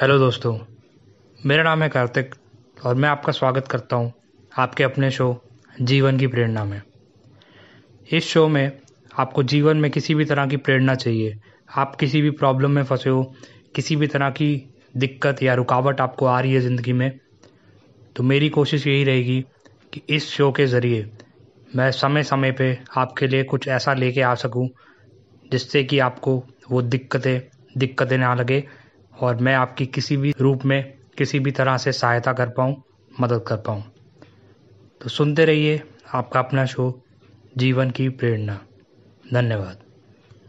Hello दोस्तों, मेरा नाम है कार्तिक और मैं आपका स्वागत करता हूँ आपके अपने शो जीवन की प्रेरणा में। इस शो में आपको जीवन में किसी भी तरह की प्रेरणा चाहिए। आप किसी भी प्रॉब्लम में फंसे हो, किसी भी तरह की दिक्कत या रुकावट आपको आ रही है ज़िंदगी में तो मेरी कोशिश यही रहेगी कि इस शो के ज़रिए मैं समय समय पे आपके लिए कुछ ऐसा लेके आ सकूँ जिससे कि आपको वो दिक्कतें दिक्कतें ना लगे और मैं आपकी किसी भी रूप में किसी भी तरह से सहायता कर पाऊँ, मदद कर पाऊँ। तो सुनते रहिए आपका अपना शो, जीवन की प्रेरणा। धन्यवाद।